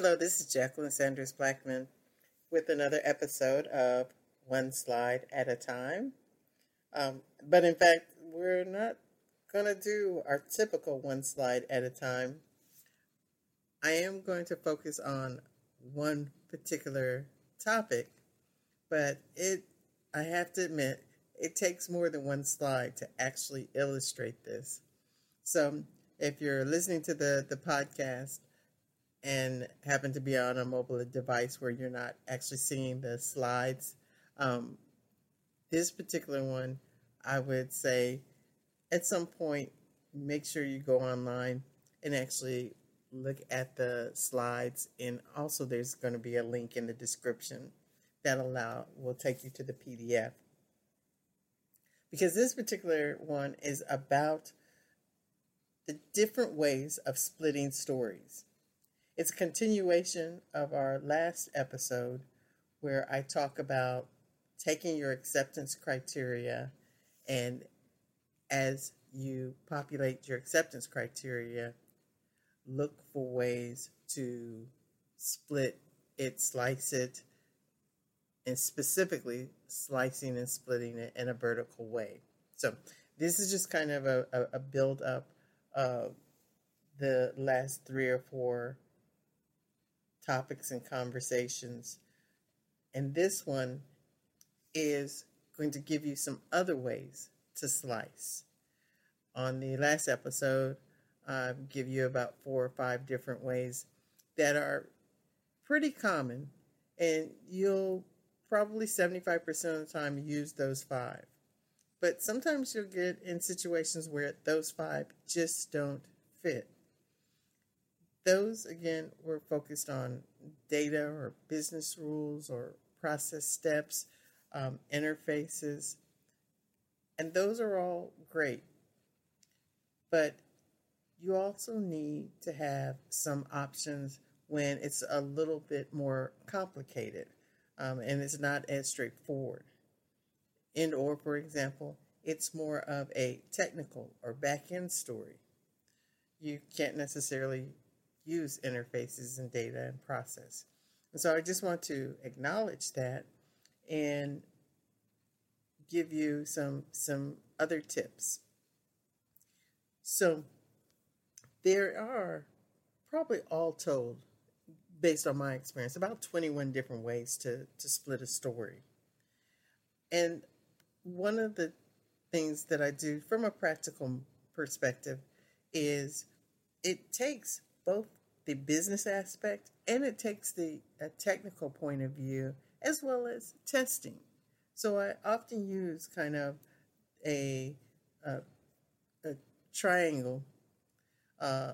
Hello, this is Jacqueline Sanders Blackman with another episode of One Slide at a Time. Um, but in fact, we're not going to do our typical one slide at a time. I am going to focus on one particular topic, but it, I have to admit, it takes more than one slide to actually illustrate this. So if you're listening to the, the podcast and happen to be on a mobile device where you're not actually seeing the slides, um, this particular one, I would say at some point, make sure you go online and actually look at the slides. And also, there's going to be a link in the description that allow will take you to the PDF. Because this particular one is about the different ways of splitting stories. It's a continuation of our last episode where I talk about taking your acceptance criteria and as you populate your acceptance criteria, look for ways to split it, slice it, and specifically slicing and splitting it in a vertical way. So, this is just kind of a, a, a build up of the last three or four topics and conversations. And this one is going to give you some other ways to slice. On the last episode, I give you about four or five different ways that are pretty common, and you'll probably 75% of the time use those five. But sometimes you'll get in situations where those five just don't fit. Those, again, were focused on data or business rules or process steps, um, interfaces, and those are all great. But you also need to have some options when it's a little bit more complicated um, and it's not as straightforward. In or, for example, it's more of a technical or back end story. You can't necessarily use interfaces and data and process. And so I just want to acknowledge that and give you some some other tips. So there are probably all told, based on my experience, about 21 different ways to, to split a story. And one of the things that I do from a practical perspective is it takes both the business aspect and it takes the technical point of view as well as testing. So I often use kind of a, a, a triangle uh,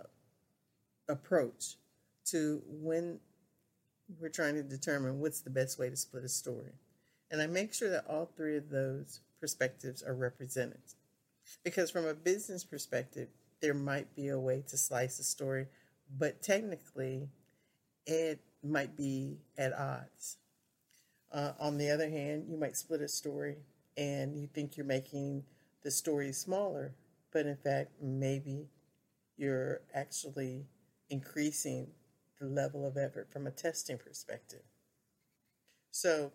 approach to when we're trying to determine what's the best way to split a story. And I make sure that all three of those perspectives are represented. Because from a business perspective, there might be a way to slice a story, but technically, it might be at odds. Uh, on the other hand, you might split a story and you think you're making the story smaller, but in fact, maybe you're actually increasing the level of effort from a testing perspective. So,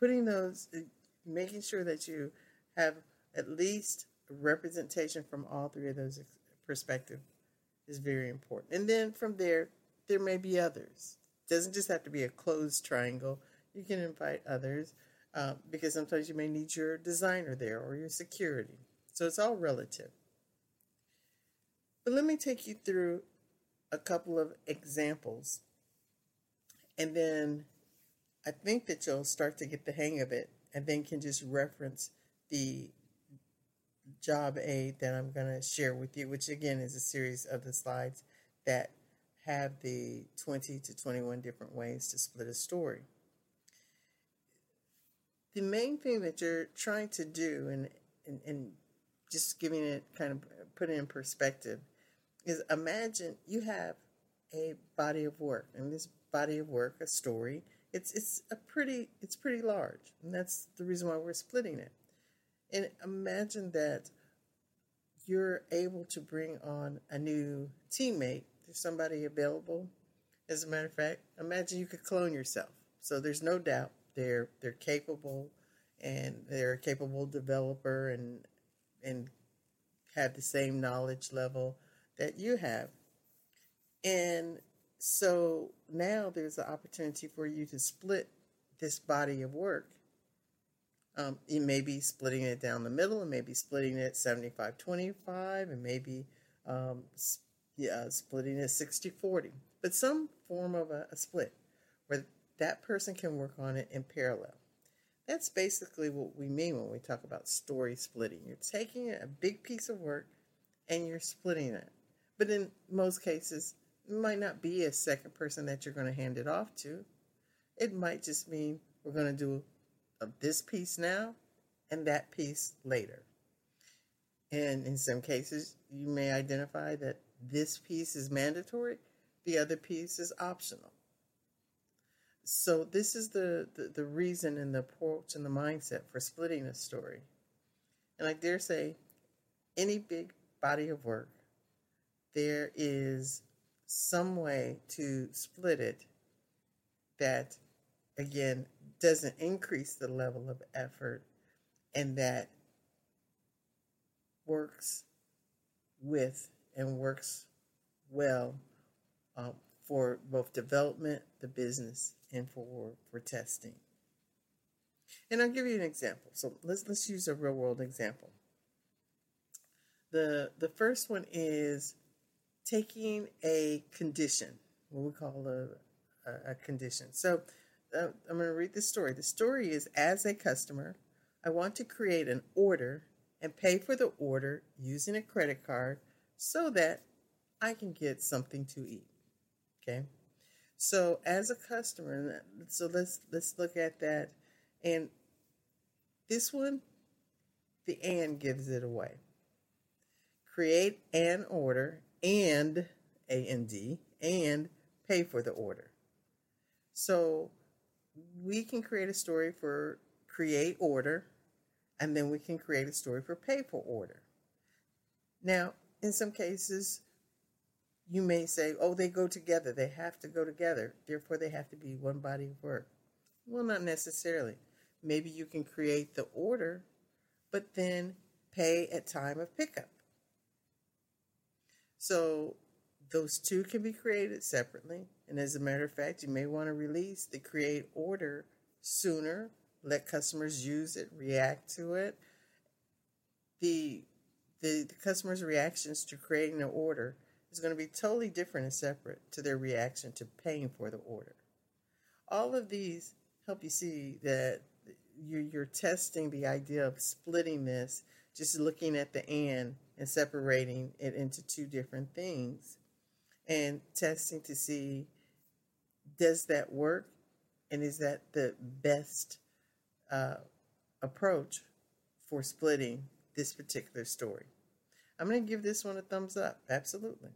putting those, uh, making sure that you have at least representation from all three of those perspectives is very important. And then from there, there may be others It doesn't just have to be a closed triangle. You can invite others uh, because sometimes you may need your designer there or your security. So it's all relative. But let me take you through a couple of examples. And then I think that you'll start to get the hang of it and then can just reference the job aid that I'm going to share with you, which again is a series of the slides that have the 20 to 21 different ways to split a story. The main thing that you're trying to do, and, and, and just giving it kind of put it in perspective, is imagine you have a body of work, and this body of work, a story, it's it's a pretty it's pretty large, and that's the reason why we're splitting it. And imagine that you're able to bring on a new teammate there's somebody available As a matter of fact, imagine you could clone yourself. So there's no doubt they're they're capable and they're a capable developer and and have the same knowledge level that you have. And so now there's an opportunity for you to split this body of work. Um, you may be splitting it down the middle, and maybe splitting it 75 25, and maybe um, yeah, splitting it 60 40, but some form of a, a split where that person can work on it in parallel. That's basically what we mean when we talk about story splitting. You're taking a big piece of work and you're splitting it. But in most cases, it might not be a second person that you're going to hand it off to. It might just mean we're going to do this piece now and that piece later. And in some cases, you may identify that this piece is mandatory, the other piece is optional. So this is the, the, the reason and the approach and the mindset for splitting a story. And I dare say, any big body of work, there is some way to split it that, again, doesn't increase the level of effort and that works with and works well um, for both development, the business, and for, for testing. And I'll give you an example. So let's let's use a real world example. The the first one is taking a condition, what we call a, a, a condition. So uh, I'm going to read the story. The story is as a customer, I want to create an order and pay for the order using a credit card so that I can get something to eat. Okay. So as a customer, so let's let's look at that. And this one, the and gives it away. Create an order and A and D and pay for the order. So we can create a story for create order and then we can create a story for pay for order. Now, in some cases, you may say, oh, they go together. They have to go together. Therefore, they have to be one body of work. Well, not necessarily. Maybe you can create the order, but then pay at time of pickup. So those two can be created separately. And as a matter of fact, you may want to release the create order sooner, let customers use it, react to it. The the, the customer's reactions to creating an order is going to be totally different and separate to their reaction to paying for the order. All of these help you see that you're, you're testing the idea of splitting this, just looking at the and and separating it into two different things and testing to see does that work and is that the best uh, approach for splitting this particular story. I'm going to give this one a thumbs up. Absolutely.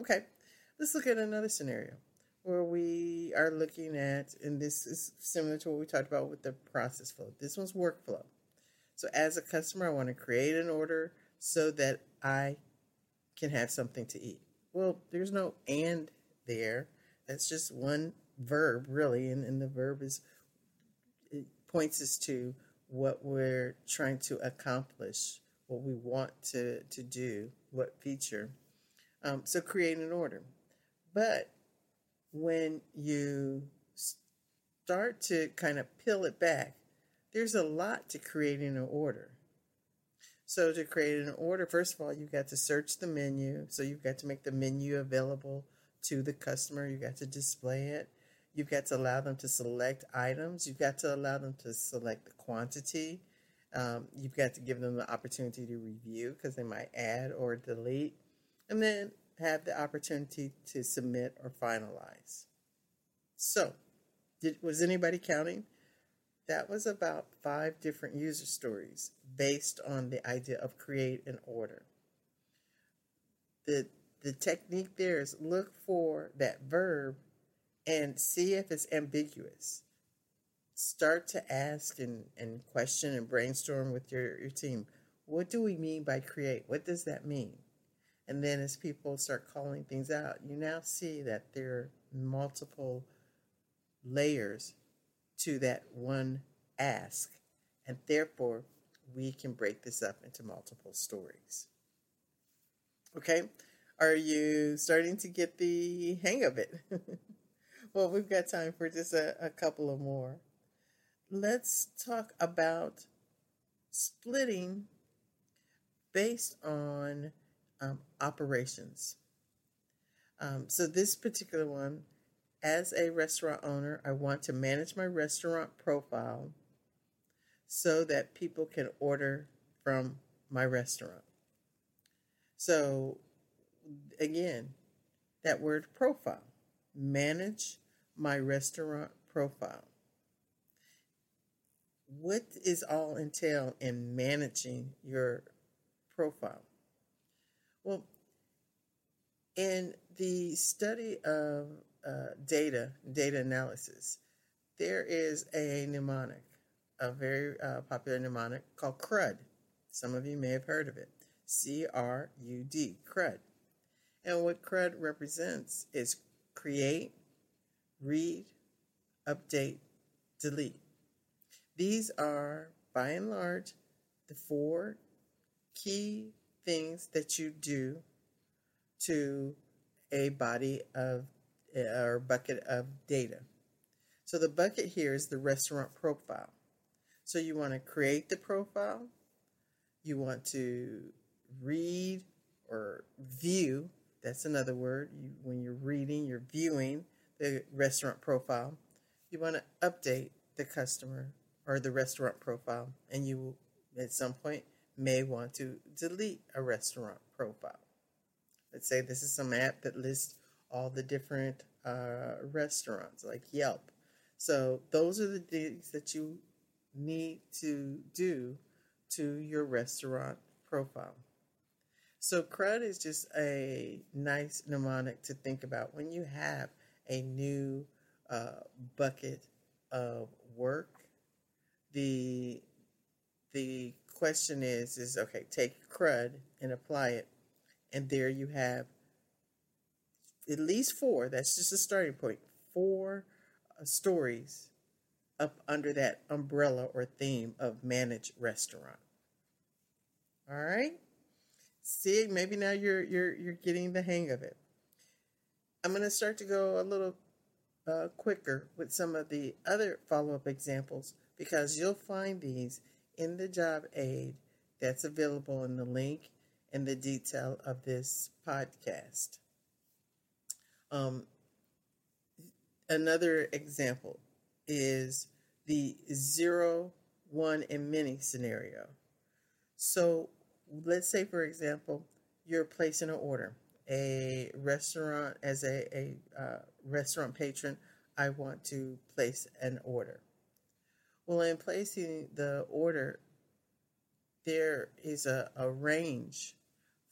Okay, let's look at another scenario where we are looking at, and this is similar to what we talked about with the process flow. This one's workflow. So, as a customer, I want to create an order so that I can have something to eat. Well, there's no and there. That's just one verb, really, and, and the verb is it points us to what we're trying to accomplish, what we want to, to do, what feature. Um, so create an order. But when you start to kind of peel it back, there's a lot to creating an order. So to create an order, first of all, you've got to search the menu. So you've got to make the menu available to the customer. You've got to display it. You've got to allow them to select items. You've got to allow them to select the quantity. Um, you've got to give them the opportunity to review because they might add or delete. And then have the opportunity to submit or finalize. So, did, was anybody counting? that was about five different user stories based on the idea of create an order. The, the technique there is look for that verb and see if it's ambiguous. Start to ask and, and question and brainstorm with your, your team. What do we mean by create? What does that mean? And then as people start calling things out, you now see that there are multiple layers to that one ask. And therefore, we can break this up into multiple stories. Okay, are you starting to get the hang of it? well, we've got time for just a, a couple of more. Let's talk about splitting based on um, operations. Um, so, this particular one, as a restaurant owner, I want to manage my restaurant profile so that people can order from my restaurant. So, again, that word profile manage my restaurant profile. What is all entailed in managing your profile? Well, in the study of uh, data, data analysis, there is a mnemonic, a very uh, popular mnemonic called CRUD. Some of you may have heard of it. C R U D, CRUD. And what CRUD represents is create, read, update, delete. These are, by and large, the four key things that you do to a body of or bucket of data. So the bucket here is the restaurant profile. So you want to create the profile, you want to read or view, that's another word. You, when you're reading, you're viewing the restaurant profile. You want to update the customer or the restaurant profile, and you at some point may want to delete a restaurant profile. Let's say this is some app that lists all the different uh, restaurants like Yelp. So those are the things that you need to do to your restaurant profile. So CRUD is just a nice mnemonic to think about when you have a new uh, bucket of work. The the question is is okay, take CRUD and apply it, and there you have at least four. That's just a starting point. Four uh, stories up under that umbrella or theme of managed restaurant. All right. See, maybe now you're you're you're getting the hang of it. I'm going to start to go a little uh, quicker with some of the other follow-up examples because you'll find these in the job aid that's available in the link and the detail of this podcast. Um, another example is the zero, one, and many scenario. So let's say, for example, you're placing an order. A restaurant, as a, a uh, restaurant patron, I want to place an order. Well, in placing the order, there is a, a range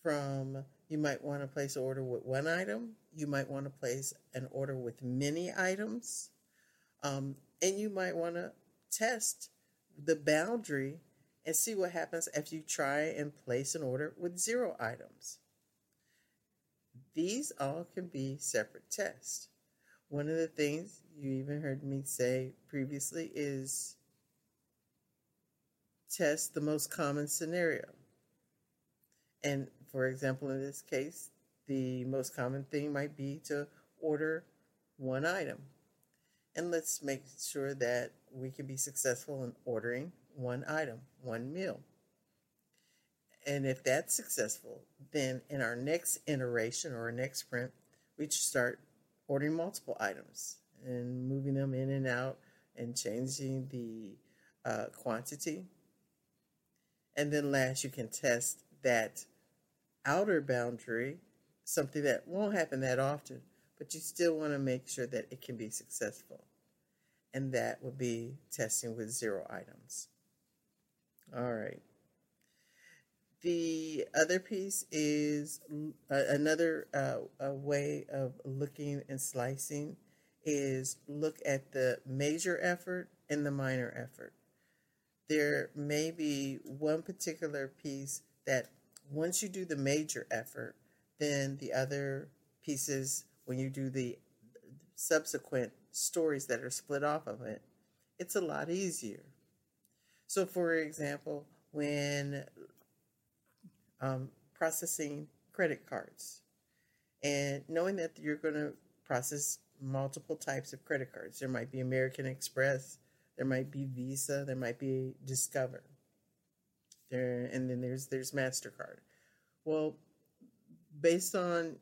from you might want to place an order with one item, you might want to place an order with many items, um, and you might want to test the boundary and see what happens if you try and place an order with zero items. These all can be separate tests. One of the things you even heard me say previously is test the most common scenario. And for example, in this case, the most common thing might be to order one item. And let's make sure that we can be successful in ordering one item, one meal. And if that's successful, then in our next iteration or our next sprint, we start ordering multiple items and moving them in and out and changing the uh, quantity. And then last, you can test that outer boundary, something that won't happen that often, but you still want to make sure that it can be successful. And that would be testing with zero items. All right. The other piece is uh, another uh, way of looking and slicing is look at the major effort and the minor effort. There may be one particular piece that once you do the major effort, then the other pieces, when you do the subsequent stories that are split off of it, it's a lot easier. So, for example, when um, processing credit cards and knowing that you're going to process multiple types of credit cards, there might be American Express, there might be Visa, there might be Discover, there, and then there's there's Mastercard. Well, based on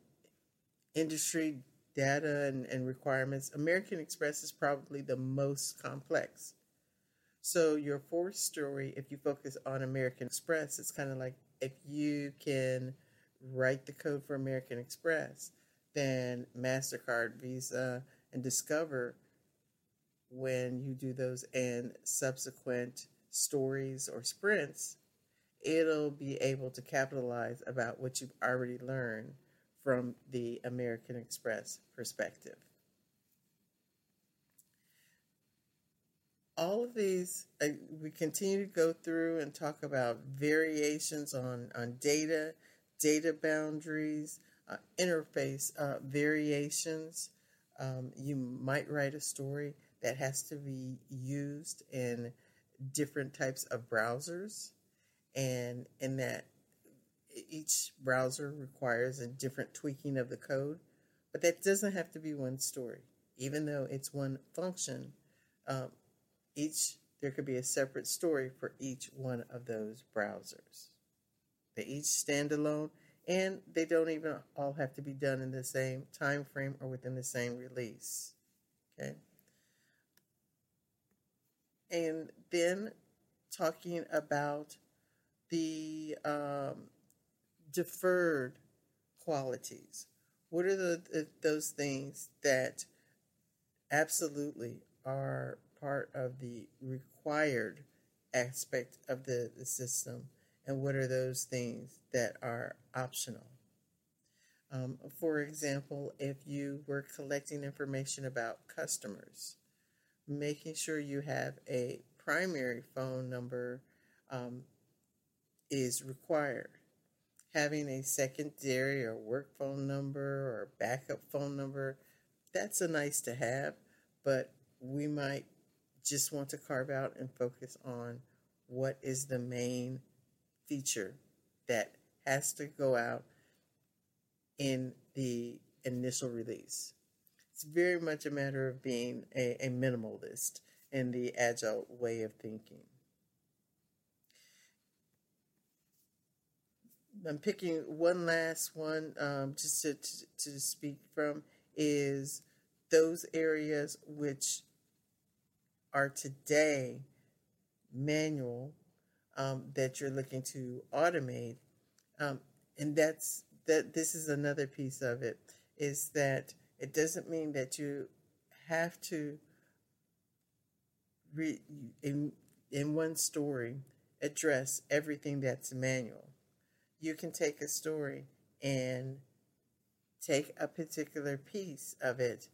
industry data and, and requirements, American Express is probably the most complex. So your fourth story, if you focus on American Express, it's kind of like if you can write the code for American Express, then MasterCard, Visa, and Discover, when you do those and subsequent stories or sprints, it'll be able to capitalize about what you've already learned from the American Express perspective. All of these, uh, we continue to go through and talk about variations on, on data, data boundaries, uh, interface uh, variations. Um, you might write a story that has to be used in different types of browsers, and in that each browser requires a different tweaking of the code, but that doesn't have to be one story. Even though it's one function, um, each there could be a separate story for each one of those browsers. They each stand alone, and they don't even all have to be done in the same time frame or within the same release. Okay. And then talking about the um, deferred qualities? What are the, the, those things that absolutely are part of the required aspect of the, the system, and what are those things that are optional? Um, for example, if you were collecting information about customers, making sure you have a primary phone number um, is required having a secondary or work phone number or backup phone number, that's a nice to have, but we might just want to carve out and focus on what is the main feature that has to go out in the initial release. It's very much a matter of being a, a minimalist in the agile way of thinking. I'm picking one last one um, just to, to, to speak from is those areas which are today manual um, that you're looking to automate, um, and that's that. This is another piece of it is that it doesn't mean that you have to re, in in one story address everything that's manual you can take a story and take a particular piece of it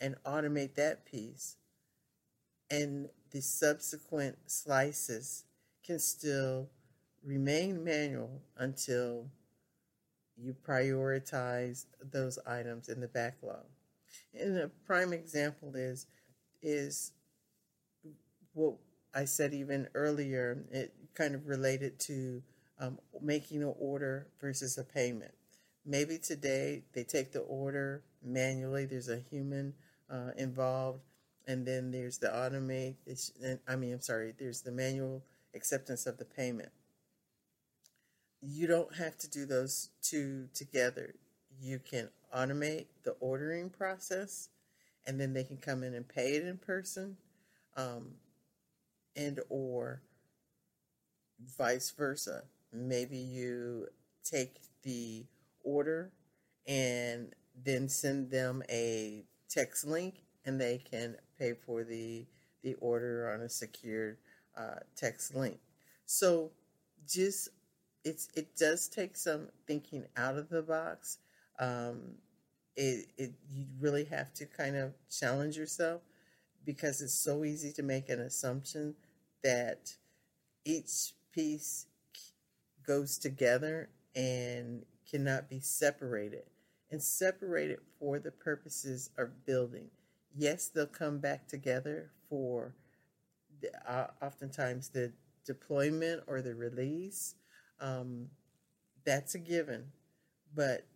and automate that piece, and the subsequent slices can still remain manual until you prioritize those items in the backlog. And a prime example is is what I said even earlier. It kind of related to um, making an order versus a payment. Maybe today they take the order manually, there's a human uh, involved, and then there's the automate, I mean, I'm sorry, there's the manual acceptance of the payment. You don't have to do those two together. You can automate the ordering process, and then they can come in and pay it in person, um, and or vice versa maybe you take the order and then send them a text link and they can pay for the the order on a secured uh, text link. So just it's it does take some thinking out of the box. Um, it, it you really have to kind of challenge yourself because it's so easy to make an assumption that each piece goes together and cannot be separated. And separated for the purposes of building. Yes, they'll come back together for the, uh, oftentimes the deployment or the release. Um, that's a given, but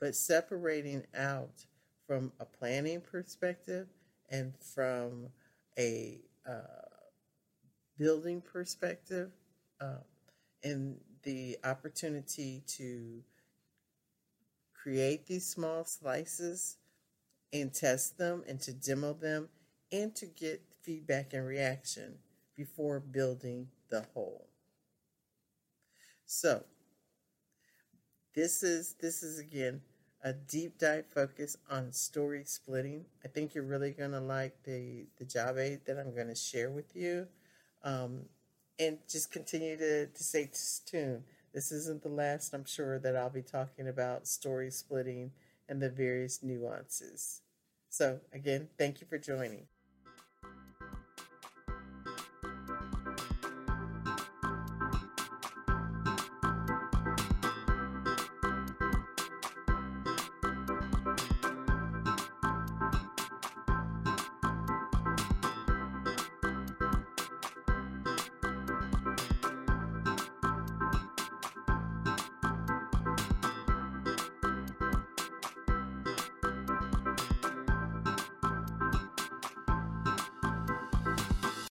but separating out from a planning perspective and from a uh, building perspective uh, and the opportunity to create these small slices and test them and to demo them and to get feedback and reaction before building the whole. So, this is this is again a deep dive focus on story splitting. I think you're really to like the, the job aid that I'm to share with you. Um, and just continue to, to stay tuned. This isn't the last, I'm sure, that I'll be talking about story splitting and the various nuances. So, again, thank you for joining.